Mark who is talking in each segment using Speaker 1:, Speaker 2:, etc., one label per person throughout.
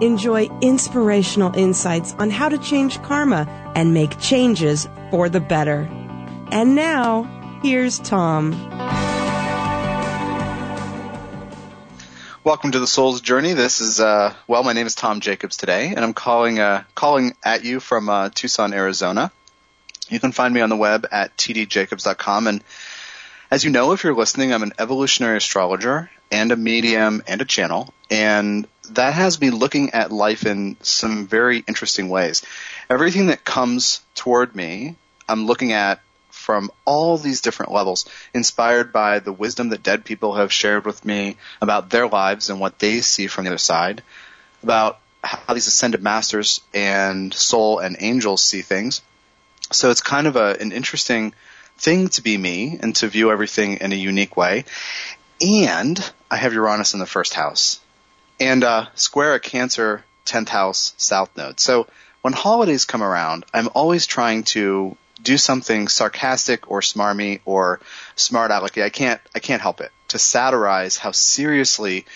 Speaker 1: Enjoy inspirational insights on how to change karma and make changes for the better. And now, here's Tom.
Speaker 2: Welcome to the Soul's Journey. This is uh, well, my name is Tom Jacobs today, and I'm calling uh, calling at you from uh, Tucson, Arizona. You can find me on the web at tdjacobs.com, and as you know, if you're listening, I'm an evolutionary astrologer and a medium and a channel, and that has me looking at life in some very interesting ways. Everything that comes toward me, I'm looking at from all these different levels, inspired by the wisdom that dead people have shared with me about their lives and what they see from the other side, about how these ascended masters and soul and angels see things. So it's kind of a, an interesting thing to be me and to view everything in a unique way. And I have Uranus in the first house and uh, square a Cancer 10th house south node. So when holidays come around, I'm always trying to do something sarcastic or smarmy or smart alecky. I can't I can't help it to satirize how seriously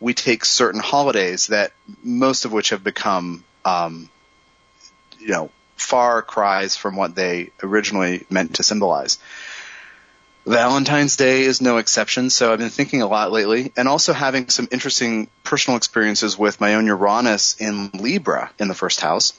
Speaker 2: we take certain holidays that most of which have become um, you know far cries from what they originally meant to symbolize. Valentine's Day is no exception, so I've been thinking a lot lately, and also having some interesting personal experiences with my own Uranus in Libra in the first house,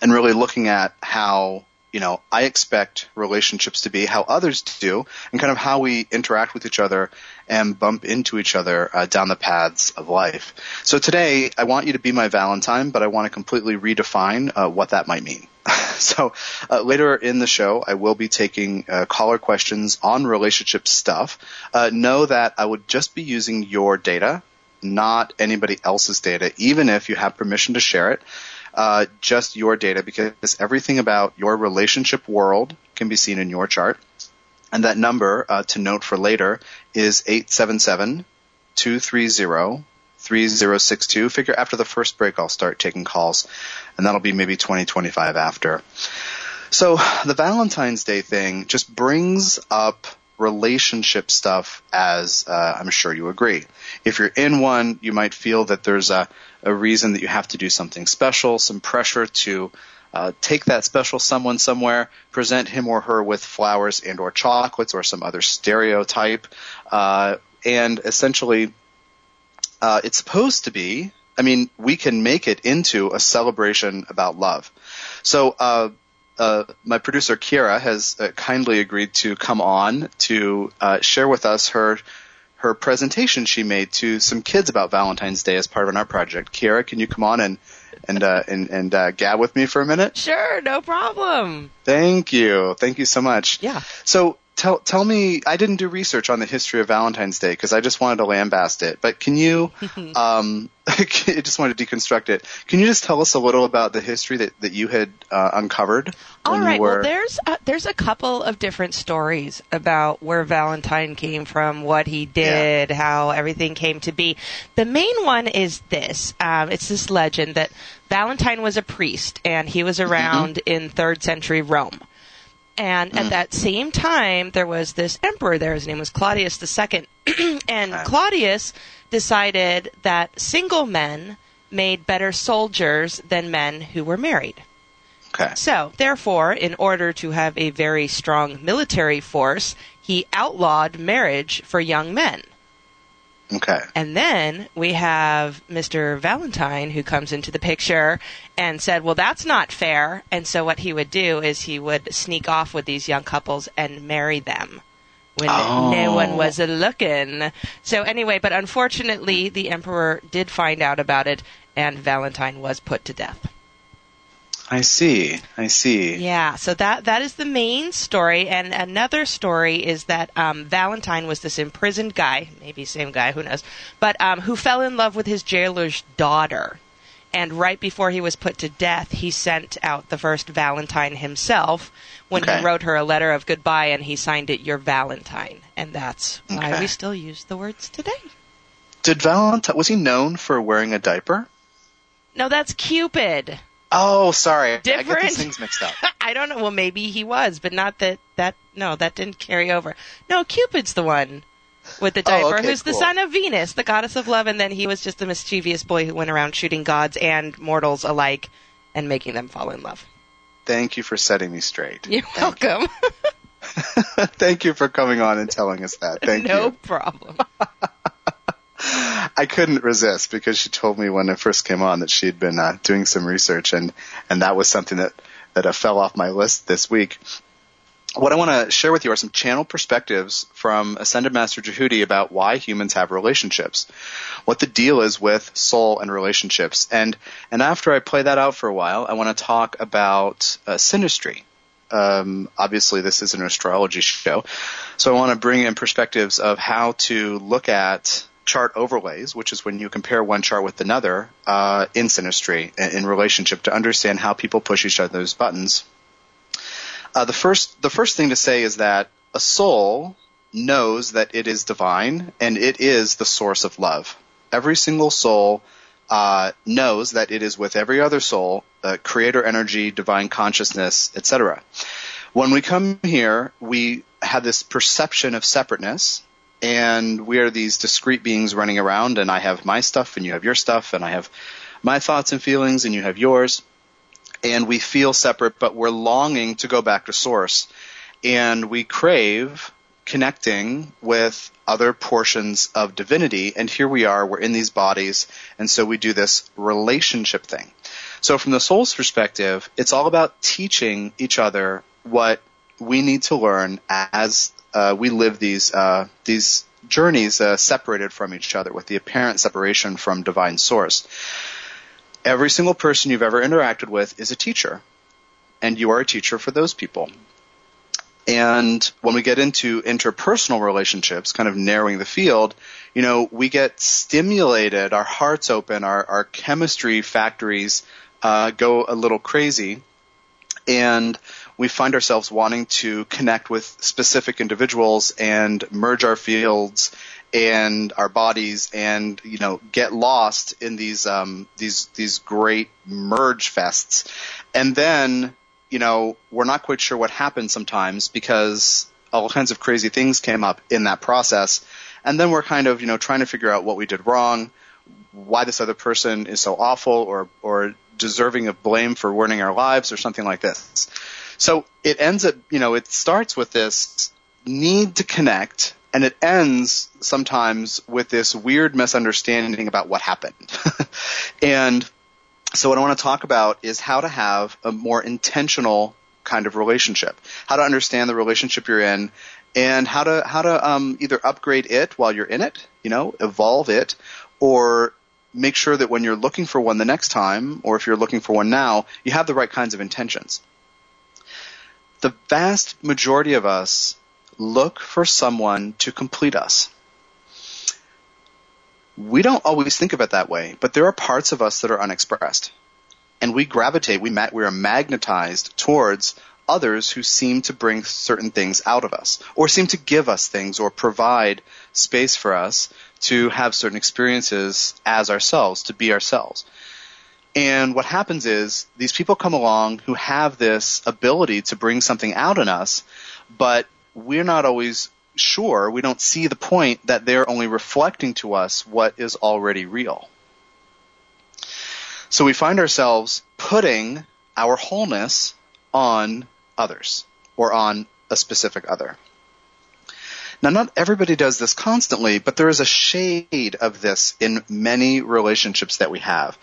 Speaker 2: and really looking at how you know I expect relationships to be, how others do, and kind of how we interact with each other and bump into each other uh, down the paths of life. So today, I want you to be my Valentine, but I want to completely redefine uh, what that might mean. so uh, later in the show, I will be taking uh, caller questions on relationship stuff. Uh, know that I would just be using your data, not anybody else's data, even if you have permission to share it. Uh, just your data, because everything about your relationship world can be seen in your chart. And that number uh, to note for later is 877 230 3062. Figure after the first break, I'll start taking calls, and that'll be maybe 2025 after. So the Valentine's Day thing just brings up relationship stuff as uh, I'm sure you agree. If you're in one, you might feel that there's a, a reason that you have to do something special, some pressure to uh, take that special someone somewhere, present him or her with flowers and or chocolates or some other stereotype, uh, and essentially uh, it's supposed to be. I mean, we can make it into a celebration about love. So, uh, uh, my producer Kira has uh, kindly agreed to come on to uh, share with us her her presentation she made to some kids about Valentine's Day as part of an art project. Kira, can you come on and and uh, and and uh, gab with me for a minute?
Speaker 3: Sure, no problem.
Speaker 2: Thank you, thank you so much.
Speaker 3: Yeah.
Speaker 2: So tell tell me I didn't do research on the history of Valentine's Day because I just wanted to lambast it. But can you um I just wanted to deconstruct it. Can you just tell us a little about the history that, that you had uh, uncovered?
Speaker 3: All
Speaker 2: when
Speaker 3: right.
Speaker 2: You were...
Speaker 3: Well, there's a, there's a couple of different stories about where Valentine came from, what he did,
Speaker 2: Yeah.
Speaker 3: how everything came to be. The main one is this. Um, it's this legend that Valentine was a priest and he was around in third century Rome. And at mm. that same time, there was this emperor there. His name was Claudius II. and uh. Claudius decided that single men made better soldiers than men who were married.
Speaker 2: Okay.
Speaker 3: So, therefore, in order to have a very strong military force, he outlawed marriage for young men.
Speaker 2: Okay.
Speaker 3: And then we have Mr. Valentine who comes into the picture and said, well, that's not fair. And so what he would do is he would sneak off with these young couples and marry them when
Speaker 2: Oh.
Speaker 3: no one was looking. So anyway, but unfortunately, the emperor did find out about it and Valentine was put to death.
Speaker 2: I see. I see.
Speaker 3: Yeah, so that that is the main story, and another story is that um, Valentine was this imprisoned guy, maybe same guy, who knows, but um, who fell in love with his jailer's daughter, And right before he was put to death, he sent out the first Valentine himself when
Speaker 2: Okay.
Speaker 3: he wrote her a letter of goodbye and he signed it Your Valentine. And that's why
Speaker 2: Okay.
Speaker 3: we still use the words today.
Speaker 2: Did Valentine was he known for wearing a diaper?
Speaker 3: No, that's Cupid.
Speaker 2: Oh, sorry, I get
Speaker 3: Different.
Speaker 2: these things mixed up.
Speaker 3: I don't know. Well, maybe he was, but not that. That no, that didn't carry over. No, Cupid's the one with the
Speaker 2: Oh,
Speaker 3: diaper,
Speaker 2: okay,
Speaker 3: who's the son of Venus, the goddess of love, and then he was just a mischievous boy who went around shooting gods and mortals alike and making them fall in love.
Speaker 2: Thank you for setting me straight.
Speaker 3: You're welcome.
Speaker 2: Thank you for coming on and telling us that. Thank
Speaker 3: no
Speaker 2: you.
Speaker 3: No problem.
Speaker 2: I couldn't resist because she told me when I first came on that she had been uh, doing some research, and and that was something that that uh, fell off my list this week. What I want to share with you are some channel perspectives from Ascended Master Jehudi about why humans have relationships, what the deal is with soul and relationships, and and after I play that out for a while, I want to talk about uh, synastry. Um, obviously, this is an astrology show, so I want to bring in perspectives of how to look at chart overlays, which is when you compare one chart with another uh, in synastry in, in relationship to understand how people push each other's buttons. Uh, the first the first thing to say is that a soul knows that it is divine and it is the source of love. Every single soul uh, knows that it is with every other soul, uh, creator energy, divine consciousness, etc. When we come here, we have this perception of separateness, and we are these discrete beings running around, and I have my stuff, and you have your stuff, and I have my thoughts and feelings, and you have yours and we feel separate, but we're longing to go back to source. And we crave connecting with other portions of divinity. And here we are, we're in these bodies, and so we do this relationship thing. So from the soul's perspective, it's all about teaching each other what we need to learn as uh, we live these uh, these journeys uh, separated from each other, with the apparent separation from divine source every single person you've ever interacted with is a teacher, and you are a teacher for those people. And when we get into interpersonal relationships, kind of narrowing the field, you know, we get stimulated, our hearts open, our, our chemistry factories uh, go a little crazy, and we find ourselves wanting to connect with specific individuals and merge our fields and our bodies and you know get lost in these um, these these great merge fests. And then you know we're not quite sure what happened sometimes because all kinds of crazy things came up in that process. And then we're kind of you know trying to figure out what we did wrong why this other person is so awful or or deserving of blame for ruining our lives or something like this so it ends up you know it starts with this need to connect and it ends sometimes with this weird misunderstanding about what happened. and so what I want to talk about is how to have a more intentional kind of relationship, how to understand the relationship you're in, and how to how to um, either upgrade it while you're in it, you know, evolve it, or make sure that when you're looking for one the next time, or if you're looking for one now, you have the right kinds of intentions. The vast majority of us look for someone to complete us. We don't always think of it that way, but there are parts of us that are unexpressed. And we gravitate, we, ma- we are magnetized towards others who seem to bring certain things out of us, or seem to give us things, or provide space for us to have certain experiences as ourselves, to be ourselves. And what happens is these people come along who have this ability to bring something out in us, but we're not always sure, we don't see the point that they're only reflecting to us what is already real. So we find ourselves putting our wholeness on others or on a specific other. Now, not everybody does this constantly, but there is a shade of this in many relationships that we have.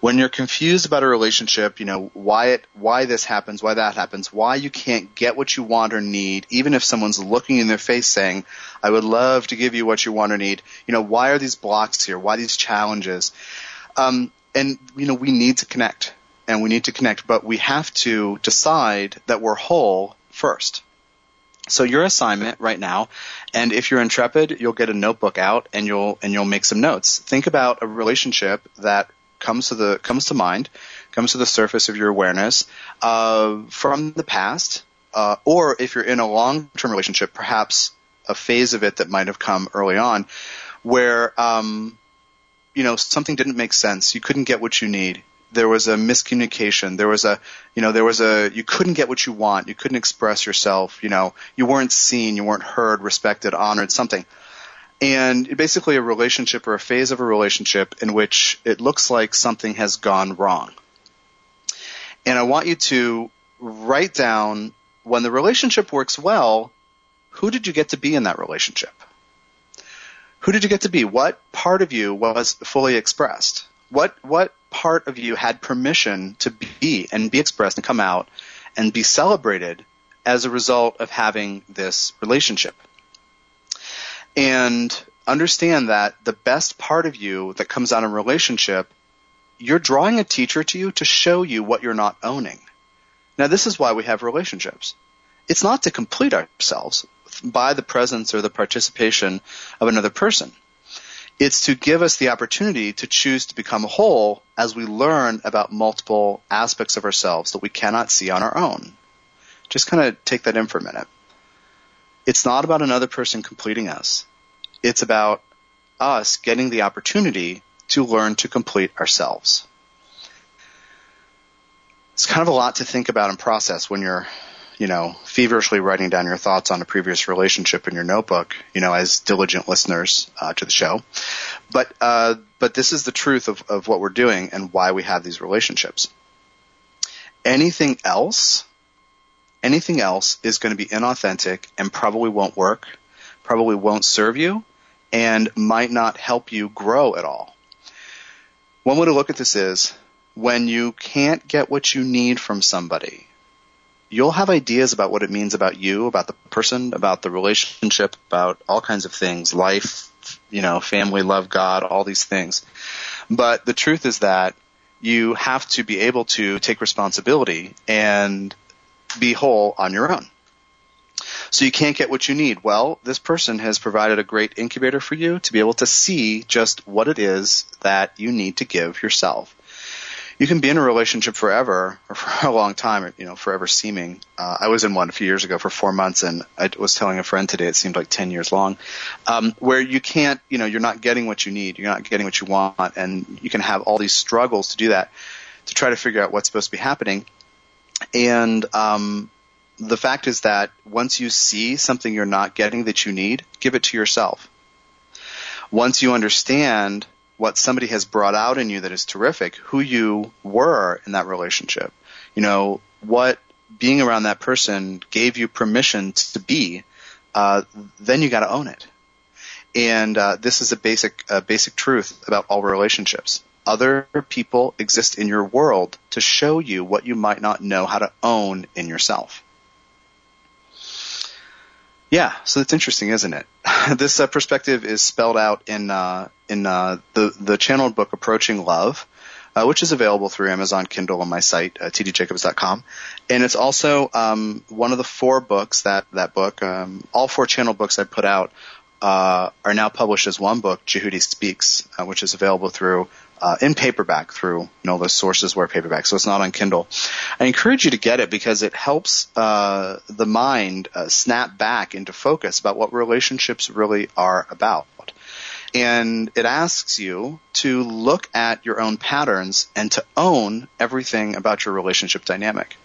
Speaker 2: When you're confused about a relationship, you know, why it, why this happens, why that happens, why you can't get what you want or need, even if someone's looking in their face saying, I would love to give you what you want or need, you know, why are these blocks here? Why these challenges? Um, and, you know, we need to connect and we need to connect, but we have to decide that we're whole first. So your assignment right now, and if you're intrepid, you'll get a notebook out and you'll and you'll make some notes. Think about a relationship that comes to the comes to mind, comes to the surface of your awareness uh, from the past, uh, or if you're in a long-term relationship, perhaps a phase of it that might have come early on, where um, you know something didn't make sense, you couldn't get what you need, there was a miscommunication, there was a you know there was a you couldn't get what you want, you couldn't express yourself, you know you weren't seen, you weren't heard, respected, honored, something and basically a relationship or a phase of a relationship in which it looks like something has gone wrong. And I want you to write down when the relationship works well, who did you get to be in that relationship? Who did you get to be? What part of you was fully expressed? What what part of you had permission to be and be expressed and come out and be celebrated as a result of having this relationship? and understand that the best part of you that comes out in relationship, you're drawing a teacher to you to show you what you're not owning. Now, this is why we have relationships. It's not to complete ourselves by the presence or the participation of another person. It's to give us the opportunity to choose to become whole as we learn about multiple aspects of ourselves that we cannot see on our own. Just kind of take that in for a minute. It's not about another person completing us. It's about us getting the opportunity to learn to complete ourselves. It's kind of a lot to think about and process when you're, you know, feverishly writing down your thoughts on a previous relationship in your notebook, you know, as diligent listeners uh, to the show. But, uh, but this is the truth of, of what we're doing and why we have these relationships. Anything else anything else is going to be inauthentic and probably won't work, probably won't serve you, and might not help you grow at all. One way to look at this is when you can't get what you need from somebody, you'll have ideas about what it means about you, about the person, about the relationship, about all kinds of things, life, you know, family, love, God, all these things. But the truth is that you have to be able to take responsibility and be whole on your own. So you can't get what you need. Well, this person has provided a great incubator for you to be able to see just what it is that you need to give yourself. You can be in a relationship forever or for a long time, you know, forever seeming. Uh, I was in one a few years ago for four months and I was telling a friend today it seemed like 10 years long, um, where you can't, you know, you're not getting what you need. You're not getting what you want and you can have all these struggles to do that to try to figure out what's supposed to be happening and um, the fact is that once you see something you're not getting that you need, give it to yourself. Once you understand what somebody has brought out in you that is terrific, who you were in that relationship, you know, what being around that person gave you permission to be, uh, then you got to own it. And uh, this is a basic, a basic truth about all relationships other people exist in your world to show you what you might not know how to own in yourself. Yeah, so that's interesting, isn't it? this uh, perspective is spelled out in uh, in uh, the the channeled book Approaching Love, uh, which is available through Amazon Kindle on my site uh, tdjacobs.com, and it's also um, one of the four books that that book. Um, all four channel books I put out uh, are now published as one book, Jehudi Speaks, uh, which is available through uh, in paperback through you know the sources where paperback, so it's not on Kindle. I encourage you to get it because it helps uh, the mind uh, snap back into focus about what relationships really are about. And it asks you to look at your own patterns and to own everything about your relationship dynamic.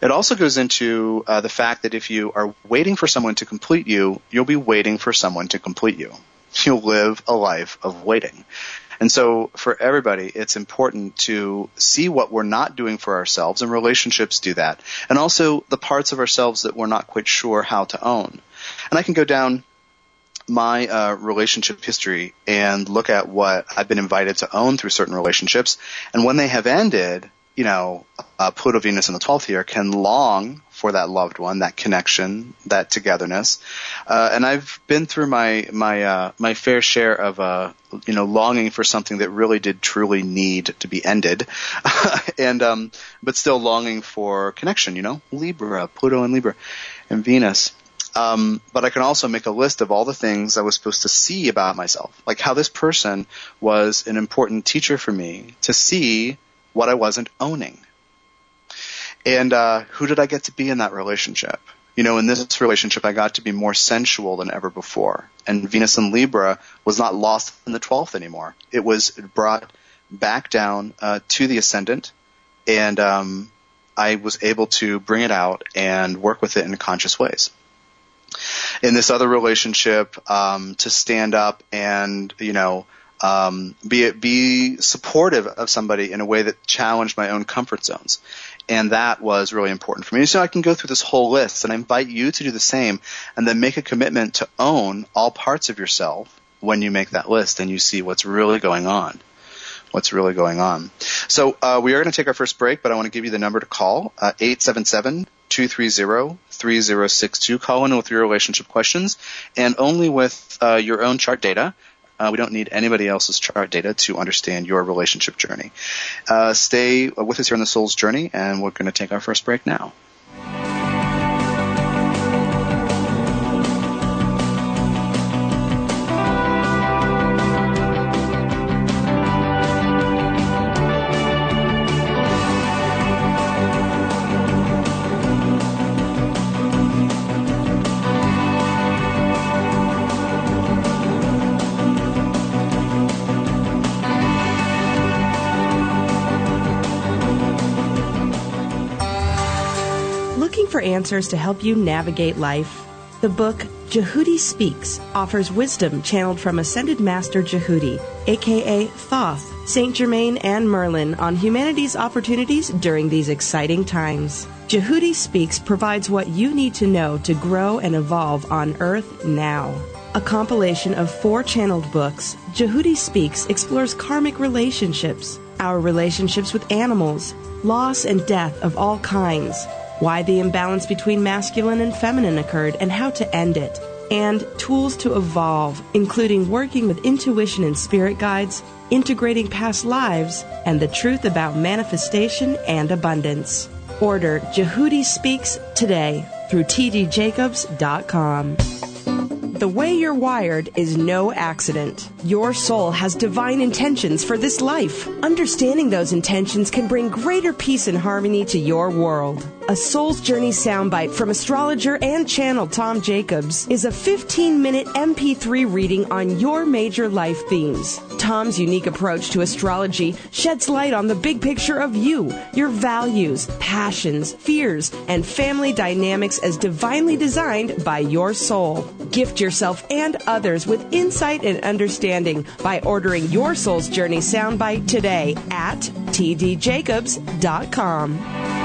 Speaker 2: It also goes into uh, the fact that if you are waiting for someone to complete you, you'll be waiting for someone to complete you. You'll live a life of waiting. And so for everybody, it's important to see what we're not doing for ourselves and relationships do that. And also the parts of ourselves that we're not quite sure how to own. And I can go down my uh, relationship history and look at what I've been invited to own through certain relationships. And when they have ended, you know, uh, Pluto Venus in the 12th here can long for that loved one, that connection, that togetherness. Uh, and I've been through my my uh, my fair share of uh, you know longing for something that really did truly need to be ended, and um, but still longing for connection. You know, Libra, Pluto, and Libra, and Venus. Um, but I can also make a list of all the things I was supposed to see about myself, like how this person was an important teacher for me to see what I wasn't owning. And uh, who did I get to be in that relationship? You know, in this relationship, I got to be more sensual than ever before. And Venus in Libra was not lost in the 12th anymore. It was brought back down uh, to the ascendant, and um, I was able to bring it out and work with it in conscious ways. In this other relationship, um, to stand up and, you know, um, be be supportive of somebody in a way that challenged my own comfort zones. And that was really important for me. So I can go through this whole list and I invite you to do the same and then make a commitment to own all parts of yourself when you make that list and you see what's really going on. What's really going on. So uh, we are going to take our first break, but I want to give you the number to call, uh, 877-230-3062. Call in with your relationship questions and only with uh, your own chart data. Uh, we don't need anybody else's chart data to understand your relationship journey. Uh, stay with us here on the Soul's Journey, and we're going to take our first break now.
Speaker 1: Answers to help you navigate life. The book Jehudi Speaks offers wisdom channeled from Ascended Master Jehudi, aka Thoth, Saint Germain, and Merlin on humanity's opportunities during these exciting times. Jehudi Speaks provides what you need to know to grow and evolve on Earth now. A compilation of four channeled books, Jehudi Speaks explores karmic relationships, our relationships with animals, loss and death of all kinds, why the imbalance between masculine and feminine occurred, and how to end it, and tools to evolve, including working with intuition and spirit guides, integrating past lives, and the truth about manifestation and abundance. Order Jehudi Speaks today through tdjacobs.com. The way you're wired is no accident. Your soul has divine intentions for this life. Understanding those intentions can bring greater peace and harmony to your world. A Soul's Journey soundbite from astrologer and channel Tom Jacobs is a 15 minute MP3 reading on your major life themes. Tom's unique approach to astrology sheds light on the big picture of you, your values, passions, fears, and family dynamics as divinely designed by your soul. Gift yourself and others with insight and understanding by ordering your Soul's Journey soundbite today at tdjacobs.com.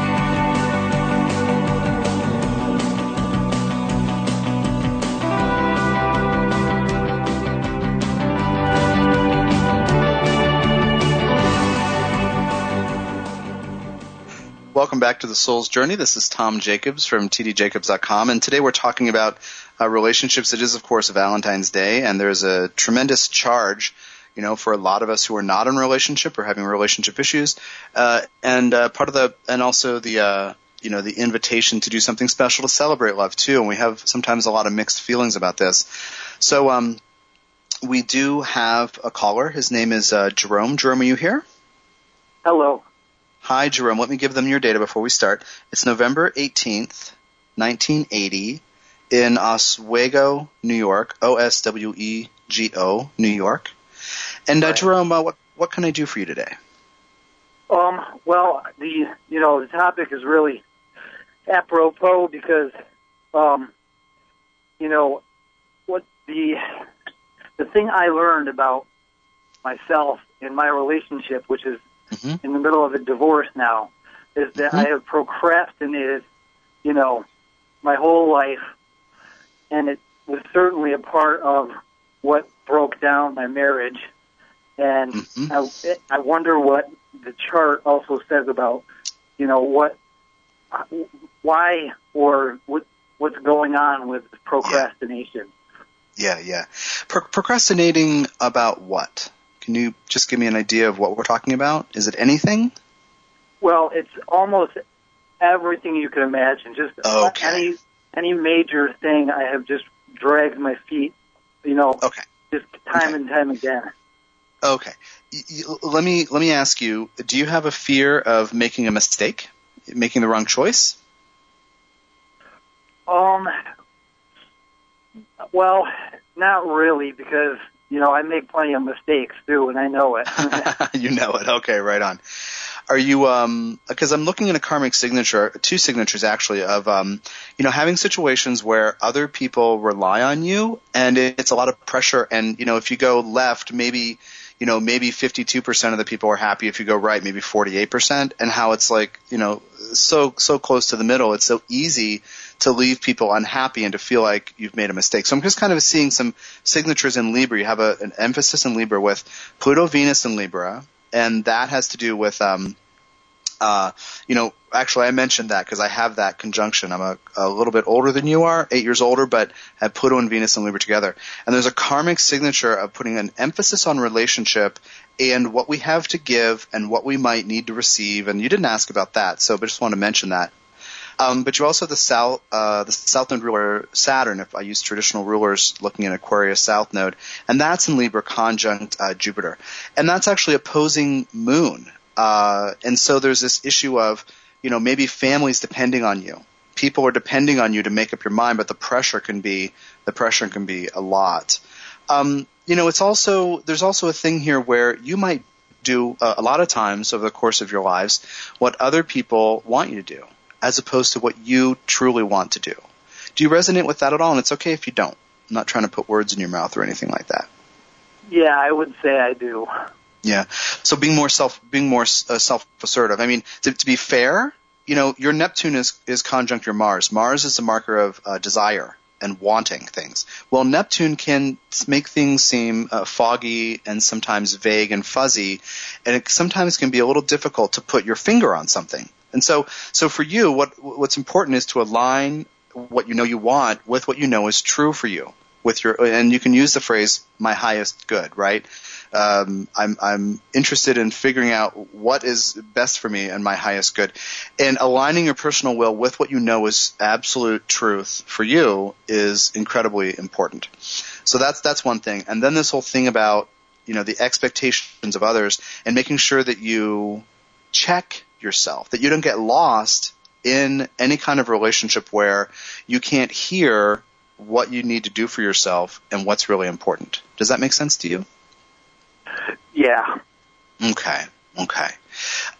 Speaker 2: Welcome back to the Soul's Journey. This is Tom Jacobs from tdjacobs.com, and today we're talking about uh, relationships. It is, of course, Valentine's Day, and there's a tremendous charge, you know, for a lot of us who are not in a relationship or having relationship issues, uh, and uh, part of the, and also the, uh, you know, the invitation to do something special to celebrate love too. And we have sometimes a lot of mixed feelings about this. So, um, we do have a caller. His name is uh, Jerome. Jerome, are you here?
Speaker 4: Hello.
Speaker 2: Hi, Jerome. Let me give them your data before we start. It's November 18th, 1980, in Oswego, New York. O S W E G O, New York. And uh, Jerome, uh, what what can I do for you today?
Speaker 4: Um, well, the you know the topic is really apropos because, um, you know, what the the thing I learned about myself in my relationship, which is
Speaker 2: Mhm.
Speaker 4: in the middle of a divorce now, is that I have procrastinated, you know, my whole life, and it was certainly a part of what broke down my marriage. And
Speaker 2: Mhm.
Speaker 4: I, I wonder what the chart also says about, you know, what, why or what, what's going on with procrastination.
Speaker 2: Yeah, yeah. Pro- procrastinating about what? Can you just give me an idea of what we're talking about? Is it anything?
Speaker 4: Well, it's almost everything you can imagine. Just
Speaker 2: Okay.
Speaker 4: any any major thing, I have just dragged my feet, you know,
Speaker 2: Okay.
Speaker 4: just time
Speaker 2: Okay.
Speaker 4: and time again.
Speaker 2: Okay. Let me let me ask you: Do you have a fear of making a mistake, making the wrong choice?
Speaker 4: Um, well, not really, because you know I make plenty of mistakes too, and I know it.
Speaker 2: you know it. Okay, right on. Are you um because I'm looking at a karmic signature, two signatures actually of um you know having situations where other people rely on you and it's a lot of pressure and you know if you go left maybe you know maybe 52% of the people are happy if you go right maybe 48% and how it's like you know so so close to the middle it's so easy to leave people unhappy and to feel like you've made a mistake. So I'm just kind of seeing some signatures in Libra. You have a, an emphasis in Libra with Pluto, Venus in Libra, and that has to do with, um, uh, you know, actually I mentioned that because I have that conjunction. I'm a, a little bit older than you are, eight years older, but have Pluto and Venus and Libra together. And there's a karmic signature of putting an emphasis on relationship and what we have to give and what we might need to receive. And you didn't ask about that, so I just want to mention that. Um, but you also have the south, uh, the south node ruler Saturn. If I use traditional rulers, looking at Aquarius south node, and that's in Libra conjunct uh, Jupiter, and that's actually opposing Moon. Uh, and so there's this issue of, you know, maybe families depending on you. People are depending on you to make up your mind, but the pressure can be the pressure can be a lot. Um, you know, it's also there's also a thing here where you might do uh, a lot of times over the course of your lives what other people want you to do as opposed to what you truly want to do. Do you resonate with that at all? And it's okay if you don't. I'm not trying to put words in your mouth or anything like that.
Speaker 4: yeah, I would say I do.
Speaker 2: Yeah. So being more self, being more uh, self-assertive. I mean, to, to be fair, you know, your Neptune is, is conjunct your Mars. Mars is a marker of uh, desire and wanting things. Well, Neptune can make things seem uh, foggy and sometimes vague and fuzzy, and it sometimes can be a little difficult to put your finger on something. And so, so for you, what what's important is to align what you know you want with what you know is true for you. With your, and you can use the phrase "my highest good," right? Um, I'm I'm interested in figuring out what is best for me and my highest good, and aligning your personal will with what you know is absolute truth for you is incredibly important. So that's that's one thing, and then this whole thing about you know the expectations of others and making sure that you check yourself, that you don't get lost in any kind of relationship where you can't hear what you need to do for yourself and what's really important. Does that make sense to you?
Speaker 4: Yeah.
Speaker 2: Okay. Okay.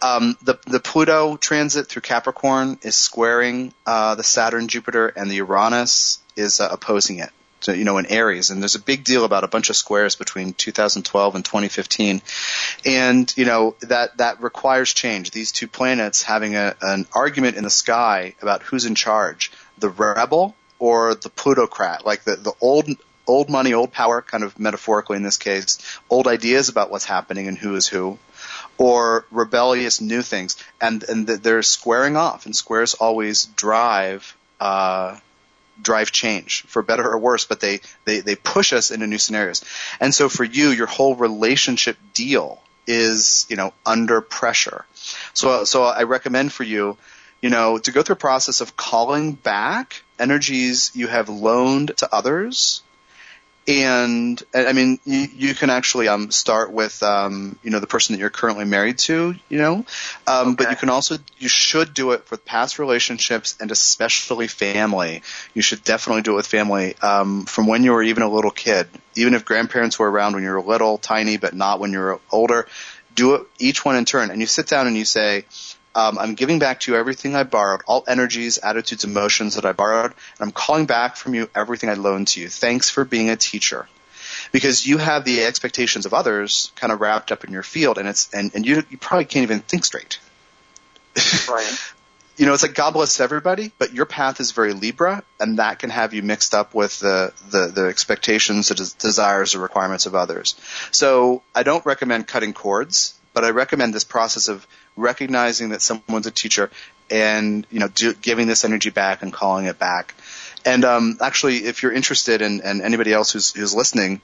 Speaker 2: Um, the the Pluto transit through Capricorn is squaring uh, the Saturn, Jupiter, and the Uranus is uh, opposing it. So you know in Aries, and there's a big deal about a bunch of squares between 2012 and 2015, and you know that that requires change. These two planets having a, an argument in the sky about who's in charge, the rebel or the plutocrat, like the the old old money, old power, kind of metaphorically in this case, old ideas about what's happening and who is who, or rebellious new things, and and they're squaring off, and squares always drive. Uh, drive change for better or worse, but they, they, they push us into new scenarios. And so for you, your whole relationship deal is, you know, under pressure. So, so I recommend for you, you know, to go through a process of calling back energies you have loaned to others. And I mean, you, you can actually um, start with um, you know the person that you're currently married to, you know, um, but you can also you should do it with past relationships and especially family. You should definitely do it with family um, from when you were even a little kid, even if grandparents were around when you were little, tiny, but not when you were older. Do it each one in turn, and you sit down and you say, um, I'm giving back to you everything I borrowed, all energies, attitudes, emotions that I borrowed, and I'm calling back from you everything I loaned to you. Thanks for being a teacher. Because you have the expectations of others kind of wrapped up in your field, and it's and, and you you probably can't even think straight.
Speaker 4: Right.
Speaker 2: you know, it's like God bless everybody, but your path is very Libra, and that can have you mixed up with the the, the expectations, the des- desires, the requirements of others. So I don't recommend cutting cords, but I recommend this process of recognizing that someone's a teacher and you know do, giving this energy back and calling it back. And um, actually, if you're interested, in, and anybody else who's who's listening,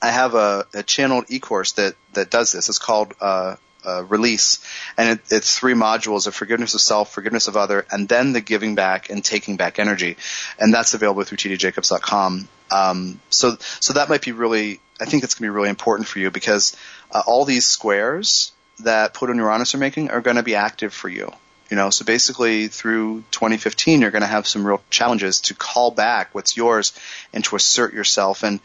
Speaker 2: I have a, a channeled e-course that that does this. It's called uh, uh, release, and it, it's three modules of forgiveness of self, forgiveness of other, and then the giving back and taking back energy, and that's available through tdjacobs.com. Um, so so that might be really, I think it's going to be really important for you because uh, all these squares that Uranus are making are going to be active for you. You know, so basically through 2015, you're going to have some real challenges to call back what's yours and to assert yourself. And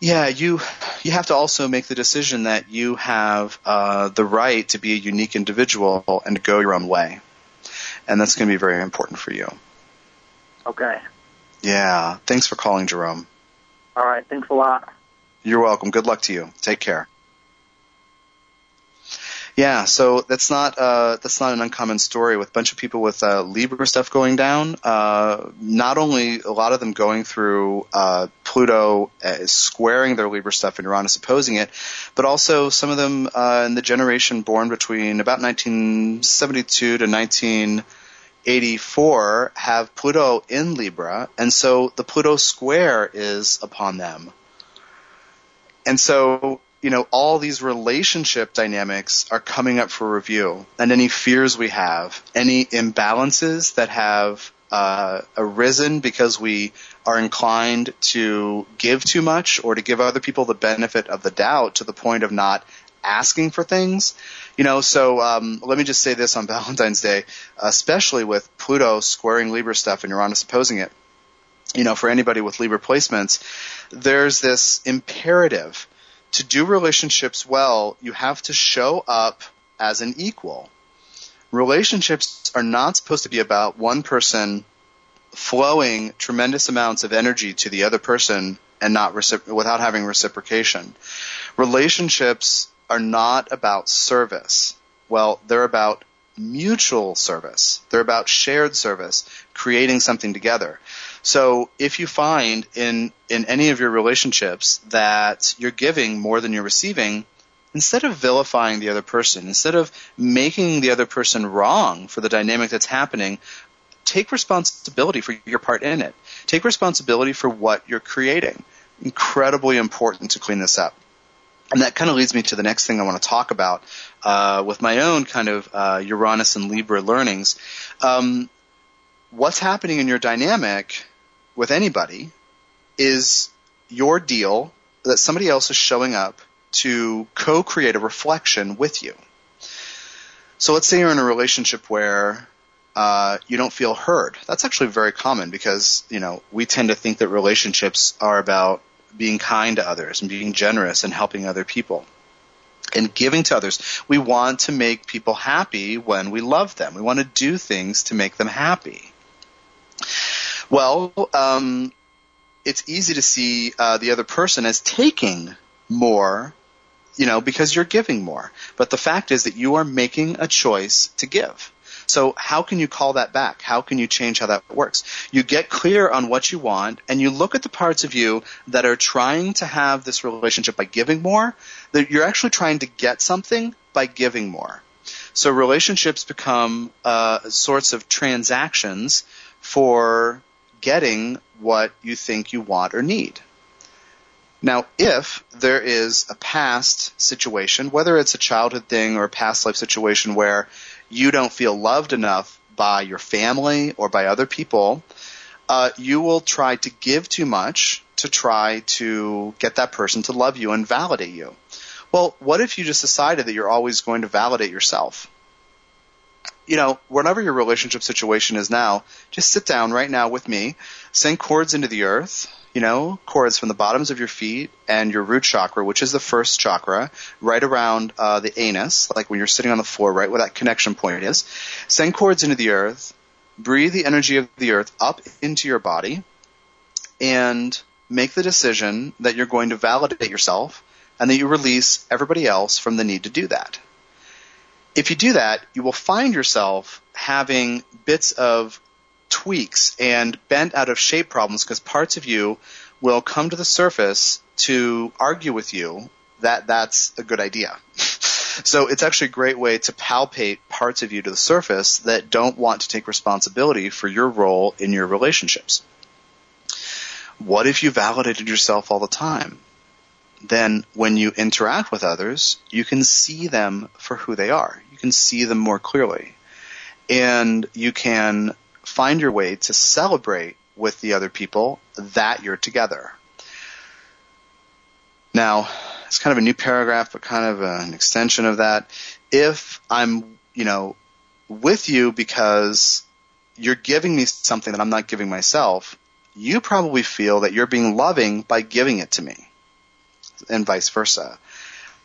Speaker 2: yeah, you you have to also make the decision that you have uh, the right to be a unique individual and to go your own way, and that's going to be very important for you.
Speaker 4: Okay.
Speaker 2: Yeah. Thanks for calling, Jerome.
Speaker 4: All right. Thanks a lot.
Speaker 2: You're welcome. Good luck to you. Take care. Yeah, so that's not uh, that's not an uncommon story with a bunch of people with uh, Libra stuff going down. Uh, not only a lot of them going through uh, Pluto uh, squaring their Libra stuff and Uranus opposing it, but also some of them uh, in the generation born between about 1972 to 1984 have Pluto in Libra, and so the Pluto square is upon them. And so you know, all these relationship dynamics are coming up for review and any fears we have, any imbalances that have uh, arisen because we are inclined to give too much or to give other people the benefit of the doubt to the point of not asking for things. You know, so um, let me just say this on Valentine's Day, especially with Pluto squaring Libra stuff and Uranus opposing it. You know, for anybody with Libra placements, there's this imperative to do relationships well, you have to show up as an equal. Relationships are not supposed to be about one person flowing tremendous amounts of energy to the other person and not recipro- without having reciprocation. Relationships are not about service. Well, they're about mutual service. They're about shared service, creating something together. So if you find in, in any of your relationships that you're giving more than you're receiving, instead of vilifying the other person, instead of making the other person wrong for the dynamic that's happening, take responsibility for your part in it. Take responsibility for what you're creating. Incredibly important to clean this up. And that kind of leads me to the next thing I want to talk about uh, with my own kind of uh, Uranus and Libra learnings. Um, what's happening in your dynamic with anybody is your deal that somebody else is showing up to co-create a reflection with you. So let's say you're in a relationship where uh, you don't feel heard. That's actually very common because you know we tend to think that relationships are about being kind to others and being generous and helping other people and giving to others. We want to make people happy when we love them. We want to do things to make them happy. Well, um, it's easy to see uh, the other person as taking more, you know, because you're giving more. But the fact is that you are making a choice to give. So how can you call that back? How can you change how that works? You get clear on what you want and you look at the parts of you that are trying to have this relationship by giving more, that you're actually trying to get something by giving more. So relationships become uh, sorts of transactions for getting what you think you want or need. Now, if there is a past situation, whether it's a childhood thing or a past life situation where you don't feel loved enough by your family or by other people, uh, you will try to give too much to try to get that person to love you and validate you. Well, what if you just decided that you're always going to validate yourself? You know, whatever your relationship situation is now, just sit down right now with me, send cords into the earth, you know, cords from the bottoms of your feet and your root chakra, which is the first chakra, right around uh, the anus, like when you're sitting on the floor, right where that connection point is. Send cords into the earth, breathe the energy of the earth up into your body, and make the decision that you're going to validate yourself and that you release everybody else from the need to do that if you do that, you will find yourself having bits of tweaks and bent out of shape problems because parts of you will come to the surface to argue with you that that's a good idea. so it's actually a great way to palpate parts of you to the surface that don't want to take responsibility for your role in your relationships. What if you validated yourself all the time? Then when you interact with others, you can see them for who they are. You can see them more clearly. And you can find your way to celebrate with the other people that you're together. Now, it's kind of a new paragraph, but kind of an extension of that. If I'm, you know, with you because you're giving me something that I'm not giving myself, you probably feel that you're being loving by giving it to me, and vice versa.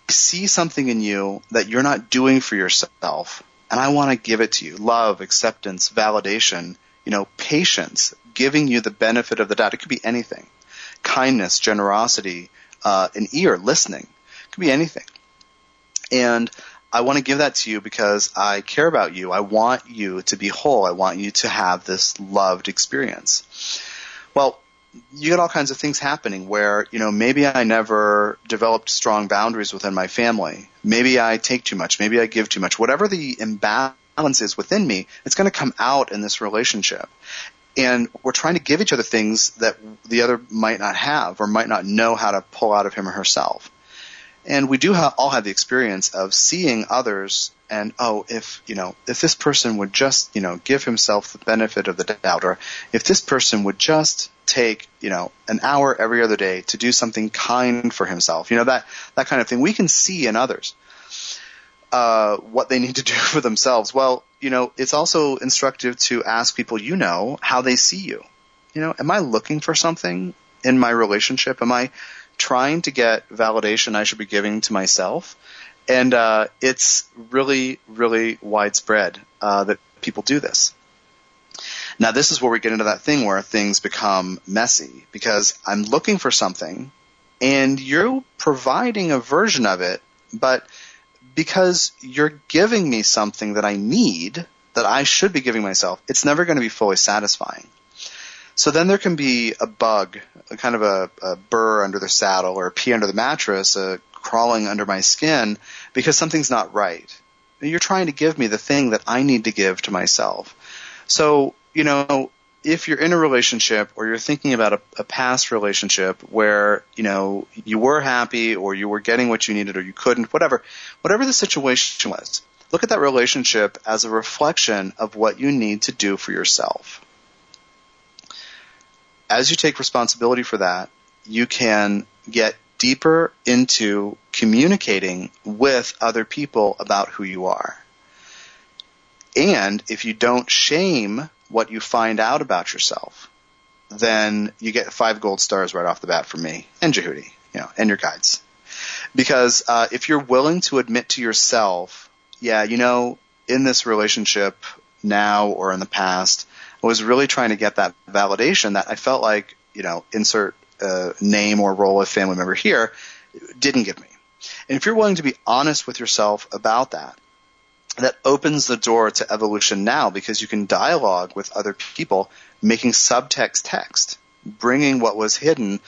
Speaker 2: I see something in you that you're not doing for yourself, and I want to give it to you. Love, acceptance, validation, you know, patience, giving you the benefit of the doubt. It could be anything. Kindness, generosity, uh, an ear, listening. It could be anything. And I want to give that to you because I care about you. I want you to be whole. I want you to have this loved experience. Well, you get all kinds of things happening where, you know, maybe I never developed strong boundaries within my family. Maybe I take too much. Maybe I give too much. Whatever the imbalance is within me, it's going to come out in this relationship. And we're trying to give each other things that the other might not have or might not know how to pull out of him or herself. And we do ha- all have the experience of seeing others and, oh, if, you know, if this person would just, you know, give himself the benefit of the doubt, or if this person would just take, you know, an hour every other day to do something kind for himself, you know, that, that kind of thing, we can see in others, uh, what they need to do for themselves. Well, you know, it's also instructive to ask people you know how they see you. You know, am I looking for something in my relationship? Am I trying to get validation I should be giving to myself. And uh, it's really, really widespread uh, that people do this. Now, this is where we get into that thing where things become messy because I'm looking for something and you're providing a version of it, but because you're giving me something that I need, that I should be giving myself, it's never going to be fully satisfying. So then there can be a bug, a kind of a, a burr under the saddle or a pea under the mattress, a crawling under my skin because something's not right. You're trying to give me the thing that I need to give to myself. So, you know, if you're in a relationship or you're thinking about a, a, past relationship where, you know, you were happy or you were getting what you needed or you couldn't, whatever, whatever the situation was, look at that relationship as a reflection of what you need to do for yourself as you take responsibility for that, you can get deeper into communicating with other people about who you are. And if you don't shame what you find out about yourself, then you get five gold stars right off the bat from me and Jehudi, you know, and your guides. Because uh, if you're willing to admit to yourself, yeah, you know, in this relationship now or in the past, was really trying to get that validation that I felt like, you know, insert name or role of family member here didn't give me. And if you're willing to be honest with yourself about that, that opens the door to evolution now because you can dialogue with other people, making subtext text, bringing what was hidden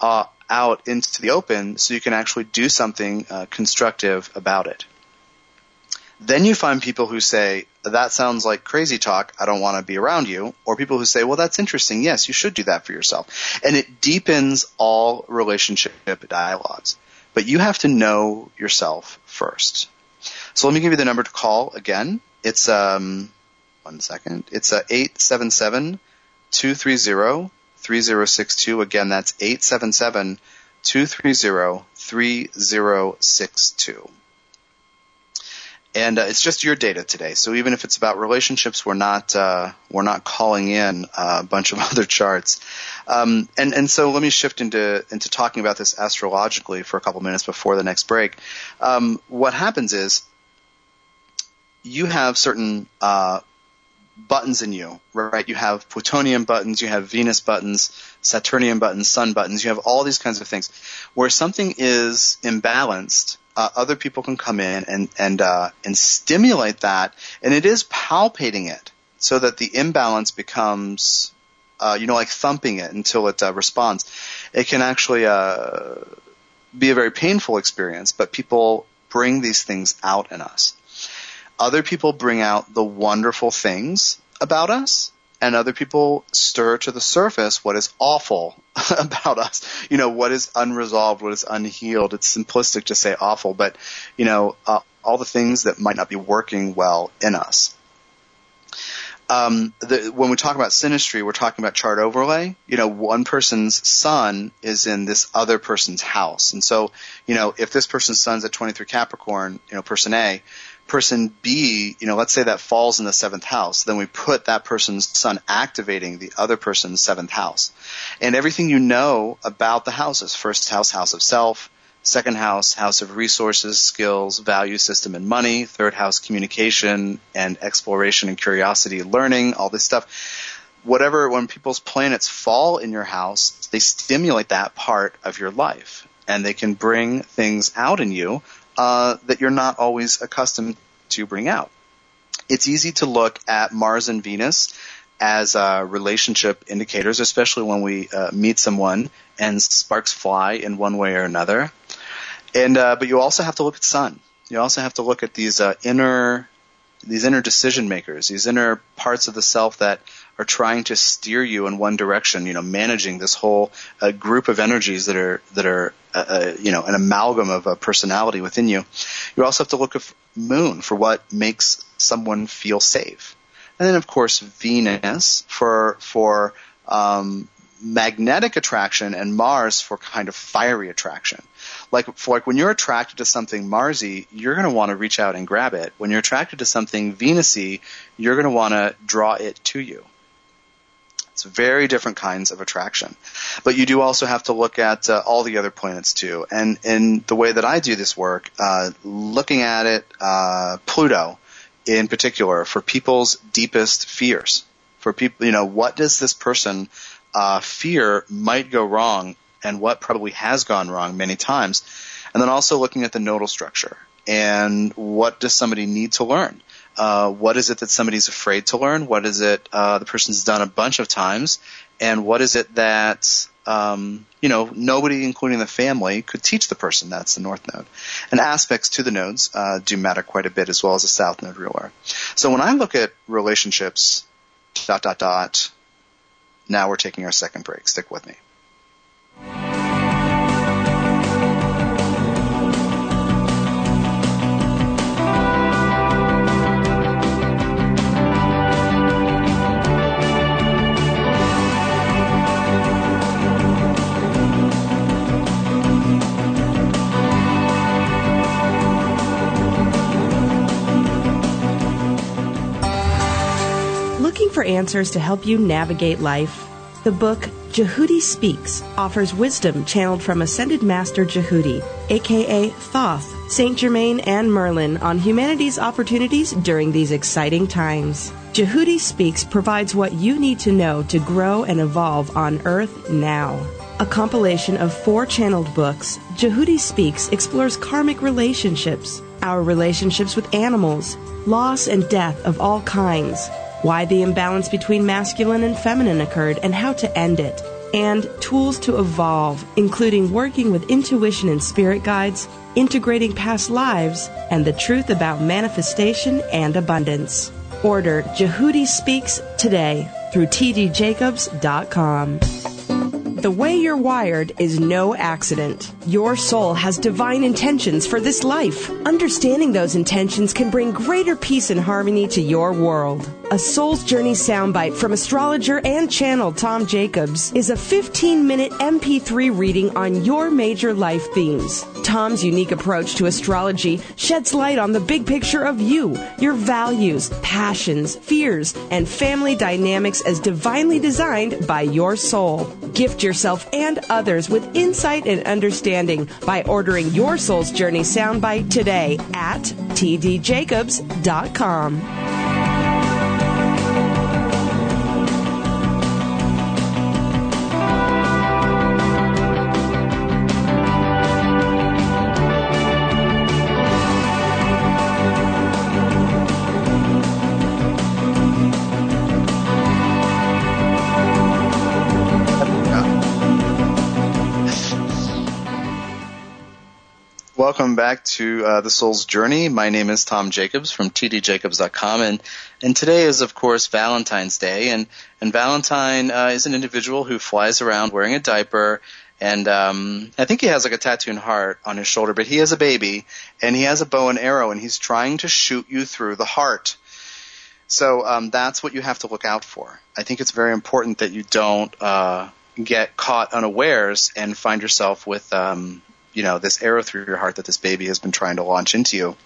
Speaker 2: uh, out into the open so you can actually do something uh, constructive about it. Then you find people who say, that sounds like crazy talk. I don't want to be around you. Or people who say, well, that's interesting. Yes, you should do that for yourself. And it deepens all relationship dialogues. But you have to know yourself first. So let me give you the number to call again. It's, um, one second. It's uh, 877 230 3062. Again, that's 877 230 3062 and uh, it's just your data today. So even if it's about relationships, we're not uh, we're not calling in a bunch of other charts. Um, and and so let me shift into into talking about this astrologically for a couple minutes before the next break. Um, what happens is you have certain uh, buttons in you, right? You have Plutonian buttons, you have Venus buttons, Saturnian buttons, Sun buttons. You have all these kinds of things where something is imbalanced uh, other people can come in and and uh, and stimulate that, and it is palpating it so that the imbalance becomes, uh, you know, like thumping it until it uh, responds. It can actually uh, be a very painful experience, but people bring these things out in us. Other people bring out the wonderful things about us, and other people stir to the surface what is awful about us. You know, what is unresolved, what is unhealed. It's simplistic to say awful, but you know, uh, all the things that might not be working well in us. Um, the, when we talk about synastry, we're talking about chart overlay. You know, one person's sun is in this other person's house. And so, you know, if this person's sun's at 23 Capricorn, you know, person A, person B, you know, let's say that falls in the seventh house, then we put that person's sun activating the other person's seventh house. And everything you know about the houses, first house, house of self, second house, house of resources, skills, value system, and money, third house, communication and exploration and curiosity, learning, all this stuff. Whatever, when people's planets fall in your house, they stimulate that part of your life and they can bring things out in you uh, that you're not always accustomed to bring out. It's easy to look at Mars and Venus as uh, relationship indicators, especially when we uh, meet someone and sparks fly in one way or another. And uh, but you also have to look at Sun. You also have to look at these uh, inner these inner decision makers, these inner parts of the self that are trying to steer you in one direction. You know, managing this whole uh, group of energies that are that are uh, uh, you know an amalgam of a personality within you. You also have to look at Moon for what makes someone feel safe, and then of course Venus for for um, magnetic attraction and Mars for kind of fiery attraction like for, like when you're attracted to something Marsy, you're going to want to reach out and grab it. When you're attracted to something Venusy, you're going to want to draw it to you. It's very different kinds of attraction. But you do also have to look at uh, all the other planets too. And in the way that I do this work, uh, looking at it, uh, Pluto in particular, for people's deepest fears. For people, you know, what does this person uh, fear might go wrong and what probably has gone wrong many times. And then also looking at the nodal structure and what does somebody need to learn? Uh, what is it that somebody's afraid to learn? What is it uh, the person's done a bunch of times? And what is it that um, you know nobody, including the family, could teach the person? That's the north node. And aspects to the nodes uh, do matter quite a bit, as well as the south node ruler. So when I look at relationships, dot dot dot. Now we're taking our second break. Stick with me.
Speaker 1: For answers to help you navigate life? The book Jehudi Speaks offers wisdom channeled from Ascended Master Jehudi, aka Thoth, Saint Germain, and Merlin on humanity's opportunities during these exciting times. Jehudi Speaks provides what you need to know to grow and evolve on Earth now. A compilation of four channeled books, Jehudi Speaks explores karmic relationships, our relationships with animals, loss and death of all kinds why the imbalance between masculine and feminine occurred and how to end it, and tools to evolve, including working with intuition and spirit guides, integrating past lives, and the truth about manifestation and abundance. Order Jehudi Speaks today through tdjacobs.com. The way you're wired is no accident. Your soul has divine intentions for this life. Understanding those intentions can bring greater peace and harmony to your world. A Soul's Journey soundbite from astrologer and channel Tom Jacobs is a 15 minute MP3 reading on your major life themes. Tom's unique approach to astrology sheds light on the big picture of you, your values, passions, fears, and family dynamics as divinely designed by your soul. Gift yourself and others with insight and understanding by ordering your Soul's Journey soundbite today at tdjacobs.com.
Speaker 2: welcome back to uh, The Soul's Journey. My name is Tom Jacobs from tdjacobs.com, and, and today is, of course, Valentine's Day, and, and Valentine uh, is an individual who flies around wearing a diaper, and um, I think he has like a tattooed heart on his shoulder, but he has a baby, and he has a bow and arrow, and he's trying to shoot you through the heart. So um, that's what you have to look out for. I think it's very important that you don't uh, get caught unawares and find yourself with um, you know, this arrow through your heart that this baby has been trying to launch into you.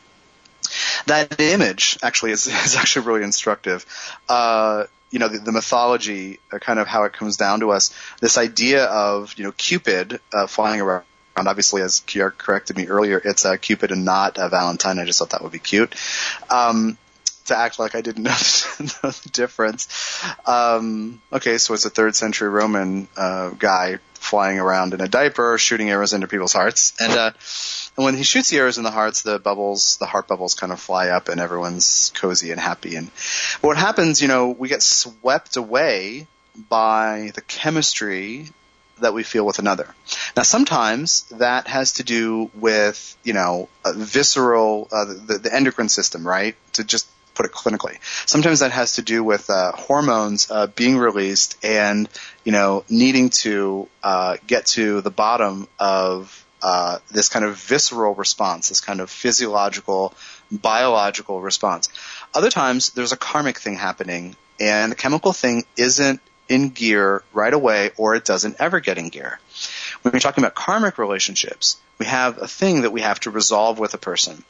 Speaker 2: That image actually is, is actually really instructive. Uh, you know, the, the mythology, uh, kind of how it comes down to us, this idea of, you know, Cupid, uh, flying around and obviously as Kier corrected me earlier, it's uh, Cupid and not uh, Valentine. I just thought that would be cute. Um, to act like I didn't know, the difference. Um, okay, so it's a third century Roman uh, guy flying around in a diaper, shooting arrows into people's hearts. And, uh, and when he shoots the arrows in the hearts, the bubbles, the heart bubbles kind of fly up and everyone's cozy and happy. And what happens, you know, we get swept away by the chemistry that we feel with another. Now, sometimes that has to do with, you know, visceral, uh, the, the endocrine system, right? To just put it clinically. Sometimes that has to do with uh, hormones uh, being released and you know needing to uh, get to the bottom of uh, this kind of visceral response, this kind of physiological, biological response. Other times there's a karmic thing happening, and the chemical thing isn't in gear right away, or it doesn't ever get in gear. When we're talking about karmic relationships, we have a thing that we have to resolve with a person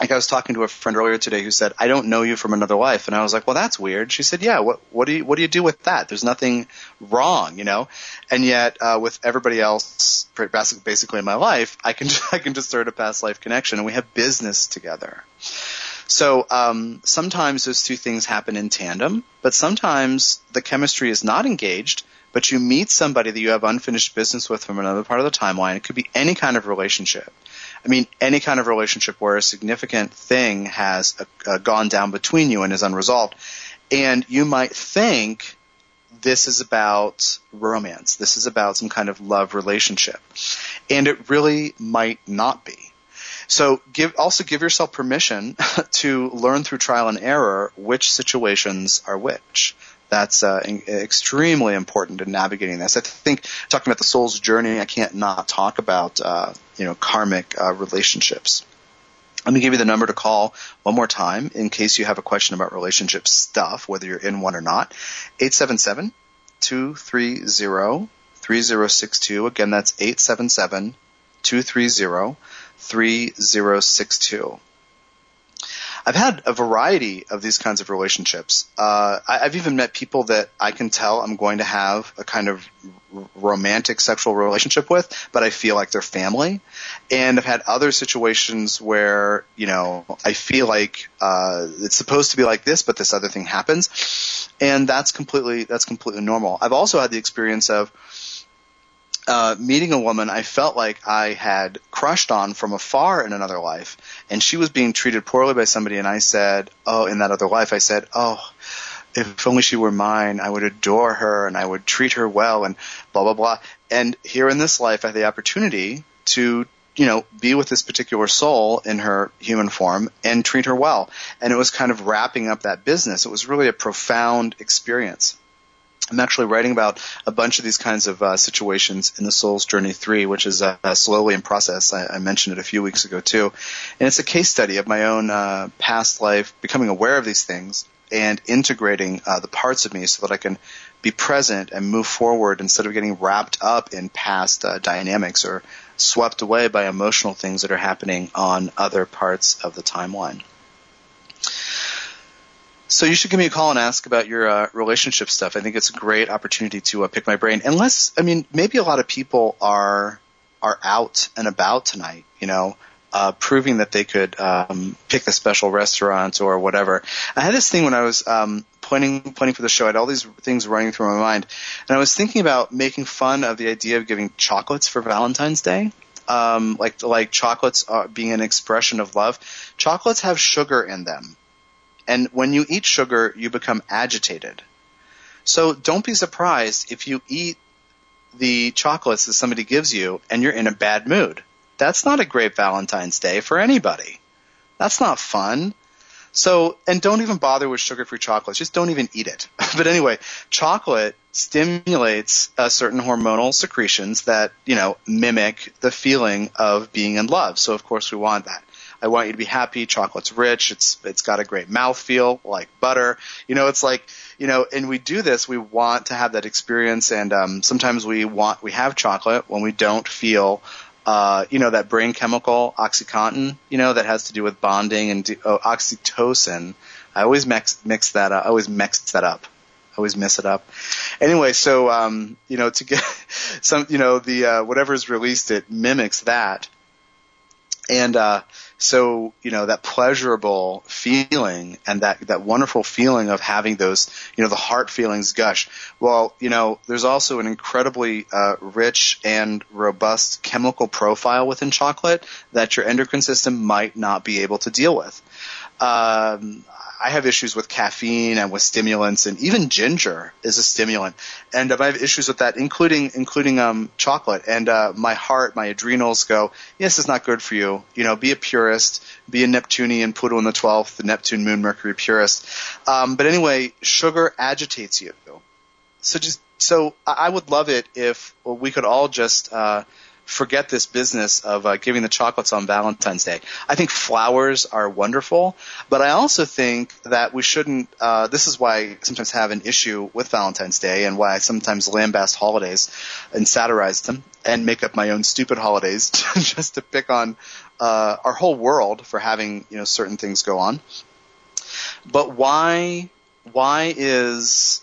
Speaker 2: like I was talking to a friend earlier today who said, "I don't know you from another life," and I was like, "Well, that's weird." She said, "Yeah, what what do you what do you do with that? There's nothing wrong, you know." And yet, uh, with everybody else, basically in my life, I can I can just discern a past life connection, and we have business together. So um, sometimes those two things happen in tandem, but sometimes the chemistry is not engaged. But you meet somebody that you have unfinished business with from another part of the timeline. It could be any kind of relationship. I mean, any kind of relationship where a significant thing has uh, gone down between you and is unresolved. And you might think this is about romance. This is about some kind of love relationship. And it really might not be. So give, also give yourself permission to learn through trial and error which situations are which. That's uh, in, extremely important in navigating this. I think talking about the soul's journey, I can't not talk about uh, you know karmic uh, relationships. Let me give you the number to call one more time in case you have a question about relationship stuff, whether you're in one or not. 877 230 3062. Again, that's 877 230 3062. I've had a variety of these kinds of relationships. Uh, I, have even met people that I can tell I'm going to have a kind of romantic sexual relationship with, but I feel like they're family. And I've had other situations where, you know, I feel like, uh, it's supposed to be like this, but this other thing happens. And that's completely, that's completely normal. I've also had the experience of, uh, meeting a woman I felt like I had crushed on from afar in another life, and she was being treated poorly by somebody, and I said, "Oh, in that other life, I said, oh." If only she were mine, I would adore her and I would treat her well and blah blah blah. And here in this life, I had the opportunity to you know, be with this particular soul in her human form and treat her well. And it was kind of wrapping up that business. It was really a profound experience. I'm actually writing about a bunch of these kinds of uh, situations in the Soul's Journey 3, which is uh, slowly in process. I, I, mentioned it a few weeks ago too. And it's a case study of my own uh, past life, becoming aware of these things and integrating uh, the parts of me so that I can be present and move forward instead of getting wrapped up in past uh, dynamics or swept away by emotional things that are happening on other parts of the timeline. So you should give me a call and ask about your uh, relationship stuff. I think it's a great opportunity to uh, pick my brain. Unless, I mean, maybe a lot of people are are out and about tonight. You know, uh, proving that they could um, pick a special restaurant or whatever. I had this thing when I was um, planning planning for the show. I had all these things running through my mind, and I was thinking about making fun of the idea of giving chocolates for Valentine's Day. Um, like like chocolates being an expression of love. Chocolates have sugar in them and when you eat sugar, you become agitated. So don't be surprised if you eat the chocolates that somebody gives you and you're in a bad mood. That's not a great Valentine's Day for anybody. That's not fun. So, and don't even bother with sugar-free chocolates. Just don't even eat it. but anyway, chocolate stimulates uh, certain hormonal secretions that, you know, mimic the feeling of being in love. So of course we want that. I want you to be happy. Chocolate's rich. It's, it's got a great mouthfeel, like butter. You know, it's like, you know, and we do this, we want to have that experience and, um, sometimes we want, we have chocolate when we don't feel uh, you know, that brain chemical, oxycontin, you know, that has to do with bonding and oh, oxytocin. I always mix, mix that up. I always mix that up. I always mess it up. Anyway, so, um, you know, to get some, you know, the, uh, whatever's released, it mimics that. And, uh, so, you know, that pleasurable feeling and that, that wonderful feeling of having those, you know, the heart feelings gush. Well, you know, there's also an incredibly, uh, rich and robust chemical profile within chocolate that your endocrine system might not be able to deal with. Um, I have issues with caffeine and with stimulants, and even ginger is a stimulant, and I have issues with that, including including um, chocolate. And uh, my heart, my adrenals go, yes, it's not good for you. You know, be a purist, be a Neptunian, Pluto in the twelfth, the Neptune, Moon, Mercury purist. Um, but anyway, sugar agitates you. So just so I would love it if we could all just uh, forget this business of uh, giving the chocolates on Valentine's Day. I think flowers are wonderful, but I also think that we shouldn't. Uh, this is why I sometimes have an issue with Valentine's Day, and why I sometimes lambast holidays and satirize them and make up my own stupid holidays just to pick on uh, our whole world for having you know certain things go on. But why? Why is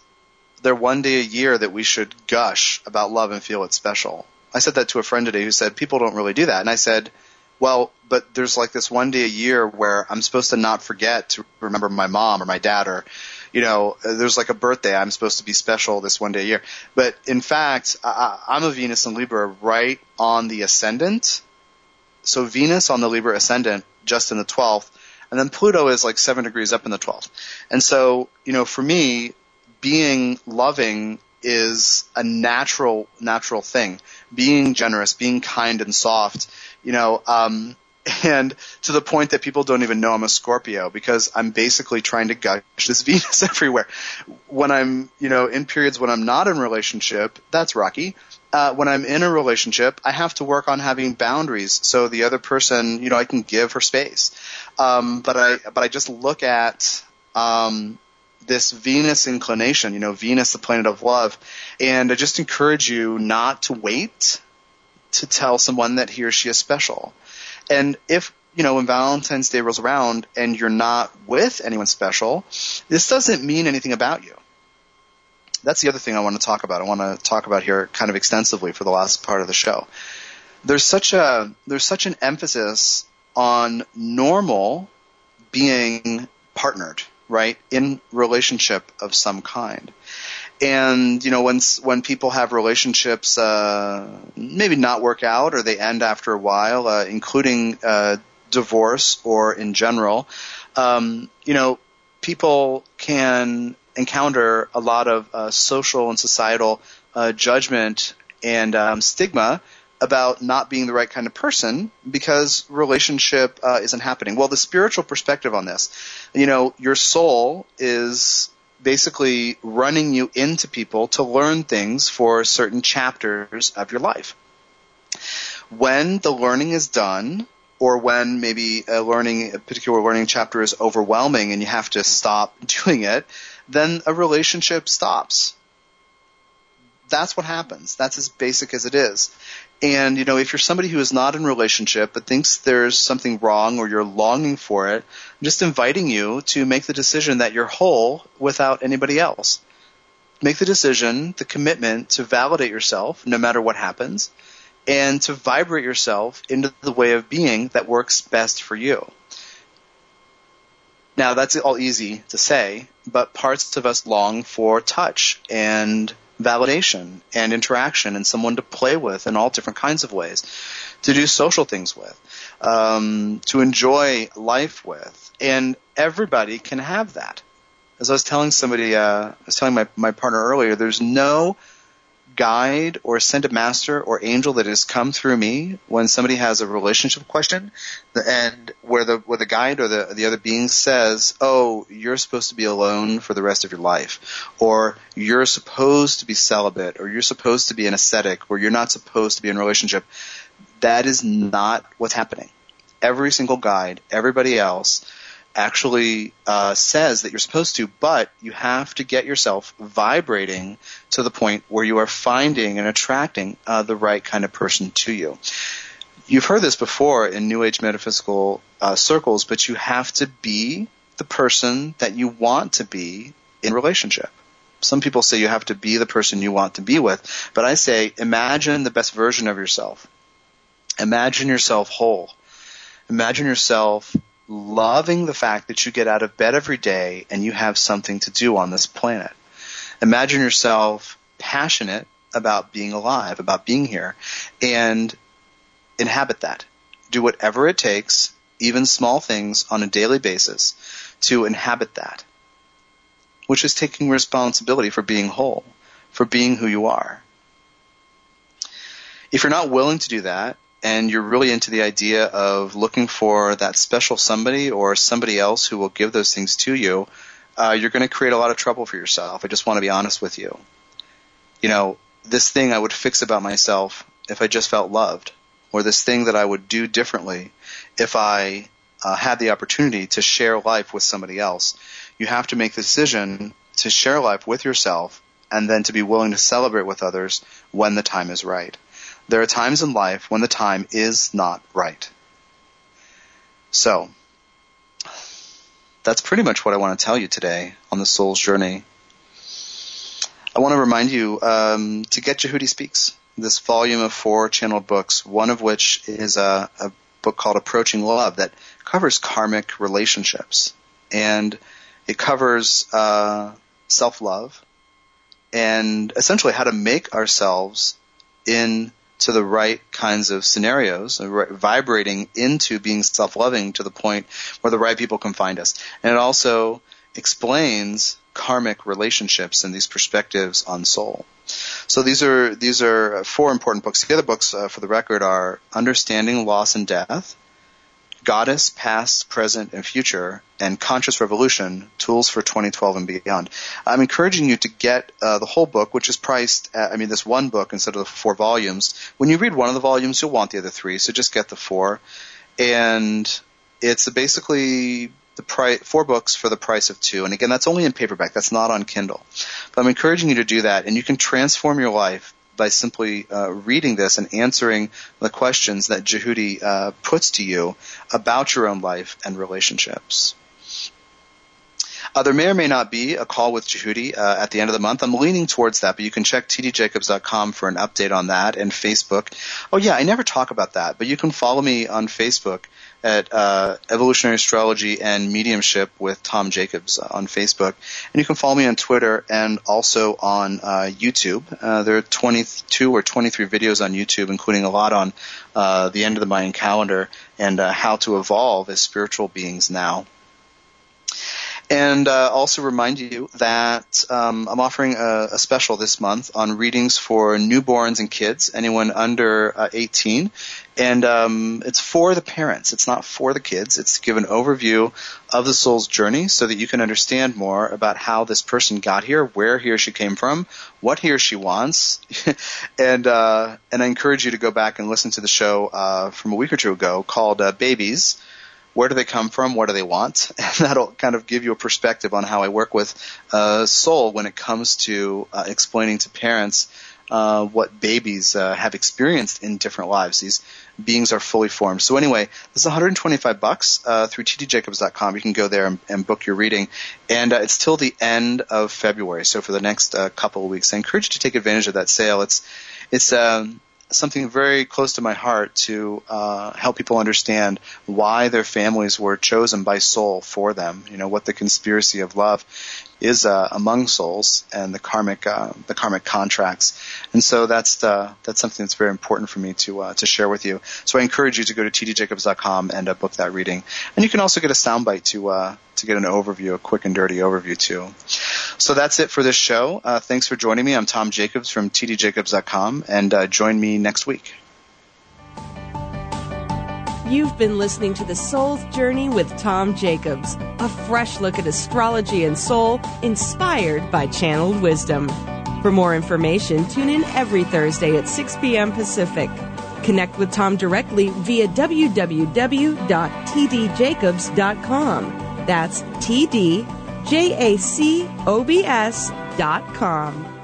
Speaker 2: there one day a year that we should gush about love and feel it special? I said that to a friend today who said people don't really do that. And I said, well, but there's like this one day a year where I'm supposed to not forget to remember my mom or my dad or, you know, there's like a birthday. I'm supposed to be special this one day a year. But in fact, I, I'm a Venus and Libra right on the ascendant. So Venus on the Libra ascendant just in the 12th. And then Pluto is like seven degrees up in the 12th. And so, you know, for me, being loving is a natural, natural thing being generous, being kind and soft, you know, um, and to the point that people don't even know I'm a Scorpio because I'm basically trying to gush this Venus everywhere. When I'm, you know, in periods when I'm not in relationship, that's rocky. Uh, when I'm in a relationship, I have to work on having boundaries so the other person, you know, I can give her space. Um, but I, but I just look at, um, this Venus inclination, you know, Venus, the planet of love. And I just encourage you not to wait to tell someone that he or she is special. And if, you know, when Valentine's Day rolls around and you're not with anyone special, this doesn't mean anything about you. That's the other thing I want to talk about. I want to talk about here kind of extensively for the last part of the show. There's such a, there's such an emphasis on normal being partnered right? In relationship of some kind. And, you know, when, when people have relationships, uh, maybe not work out or they end after a while, uh, including, uh, divorce or in general, um, you know, people can encounter a lot of, uh, social and societal, uh, judgment and, um, stigma about not being the right kind of person because relationship uh, isn't happening. Well, the spiritual perspective on this, you know, your soul is basically running you into people to learn things for certain chapters of your life. When the learning is done, or when maybe a learning, a particular learning chapter is overwhelming and you have to stop doing it, then a relationship stops that's what happens. That's as basic as it is. And, you know, if you're somebody who is not in a relationship but thinks there's something wrong or you're longing for it, I'm just inviting you to make the decision that you're whole without anybody else. Make the decision, the commitment to validate yourself no matter what happens and to vibrate yourself into the way of being that works best for you. Now that's all easy to say, but parts of us long for touch and validation and interaction and someone to play with in all different kinds of ways, to do social things with, um, to enjoy life with. And everybody can have that. As I was telling somebody, uh, I was telling my, my partner earlier, there's no guide or ascended master or angel that has come through me when somebody has a relationship question and where the where the guide or the the other being says, "Oh, you're supposed to be alone for the rest of your life," or "You're supposed to be celibate," or "You're supposed to be an ascetic," or "You're not supposed to be in relationship." That is not what's happening. Every single guide, everybody else actually uh, says that you're supposed to, but you have to get yourself vibrating to the point where you are finding and attracting uh, the right kind of person to you. You've heard this before in New Age metaphysical uh, circles, but you have to be the person that you want to be in relationship. Some people say you have to be the person you want to be with, but I say imagine the best version of yourself. Imagine yourself whole. Imagine yourself loving the fact that you get out of bed every day and you have something to do on this planet. Imagine yourself passionate about being alive, about being here, and inhabit that. Do whatever it takes, even small things on a daily basis, to inhabit that, which is taking responsibility for being whole, for being who you are. If you're not willing to do that, and you're really into the idea of looking for that special somebody or somebody else who will give those things to you, uh, you're going to create a lot of trouble for yourself. I just want to be honest with you. You know, this thing I would fix about myself if I just felt loved, or this thing that I would do differently if I uh, had the opportunity to share life with somebody else. You have to make the decision to share life with yourself and then to be willing to celebrate with others when the time is right. There are times in life when the time is not right. So, that's pretty much what I want to tell you today on the soul's journey. I want to remind you um, to get Jehudi Speaks, this volume of four channeled books, one of which is a, a book called Approaching Love that covers karmic relationships. And it covers uh, self love and essentially how to make ourselves in to the right kinds of scenarios, vibrating into being self-loving to the point where the right people can find us. And it also explains karmic relationships and these perspectives on soul. So these are these are four important books. The other books, uh, for the record, are Understanding Loss and Death, Goddess, Past, Present, and Future, and Conscious Revolution, Tools for 2012 and Beyond. I'm encouraging you to get uh, the whole book, which is priced, at, I mean, this one book instead of the four volumes. When you read one of the volumes, you'll want the other three, so just get the four. And it's basically the price, four books for the price of two. And again, that's only in paperback. That's not on Kindle. But I'm encouraging you to do that, and you can transform your life by simply uh, reading this and answering the questions that Jehudi uh, puts to you about your own life and relationships. Uh, there may or may not be a call with Jehudi uh, at the end of the month. I'm leaning towards that, but you can check tdjacobs.com for an update on that and Facebook. Oh yeah, I never talk about that, but you can follow me on Facebook at uh, Evolutionary Astrology and Mediumship with Tom Jacobs on Facebook. And you can follow me on Twitter and also on uh, YouTube. Uh, there are 22 or 23 videos on YouTube, including a lot on uh, the end of the Mayan calendar and uh, how to evolve as spiritual beings now. And uh, also remind you that um, I'm offering a, a, special this month on readings for newborns and kids, anyone under uh, 18. And um, it's for the parents. It's not for the kids. It's to give an overview of the soul's journey so that you can understand more about how this person got here, where he or she came from, what he or she wants. and uh, and I encourage you to go back and listen to the show uh, from a week or two ago called uh, Babies where do they come from? What do they want? And that'll kind of give you a perspective on how I work with uh, soul when it comes to uh, explaining to parents uh, what babies uh, have experienced in different lives. These beings are fully formed. So anyway, this is 125 bucks uh, through tdjacobs.com. You can go there and, and book your reading, and uh, it's till the end of February. So for the next uh, couple of weeks, I encourage you to take advantage of that sale. It's it's um, something very close to my heart to uh, help people understand why their families were chosen by soul for them. You know what the conspiracy of love is uh, among souls and the karmic uh, the karmic contracts. And so that's the, that's something that's very important for me to uh, to share with you. So I encourage you to go to tdjacobs.com and uh, book that reading. And you can also get a soundbite to uh, to get an overview, a quick and dirty overview too. So that's it for this show. Thanks for joining me. I'm Tom Jacobs from tdjacobs.com, and join next week.
Speaker 1: You've been listening to The Soul's Journey with Tom Jacobs, a fresh look at astrology and soul inspired by channeled wisdom. For more information, tune in every Thursday at 6 p.m. Pacific. Connect with Tom directly via www.tdjacobs.com. That's T D J A C O B S dot com.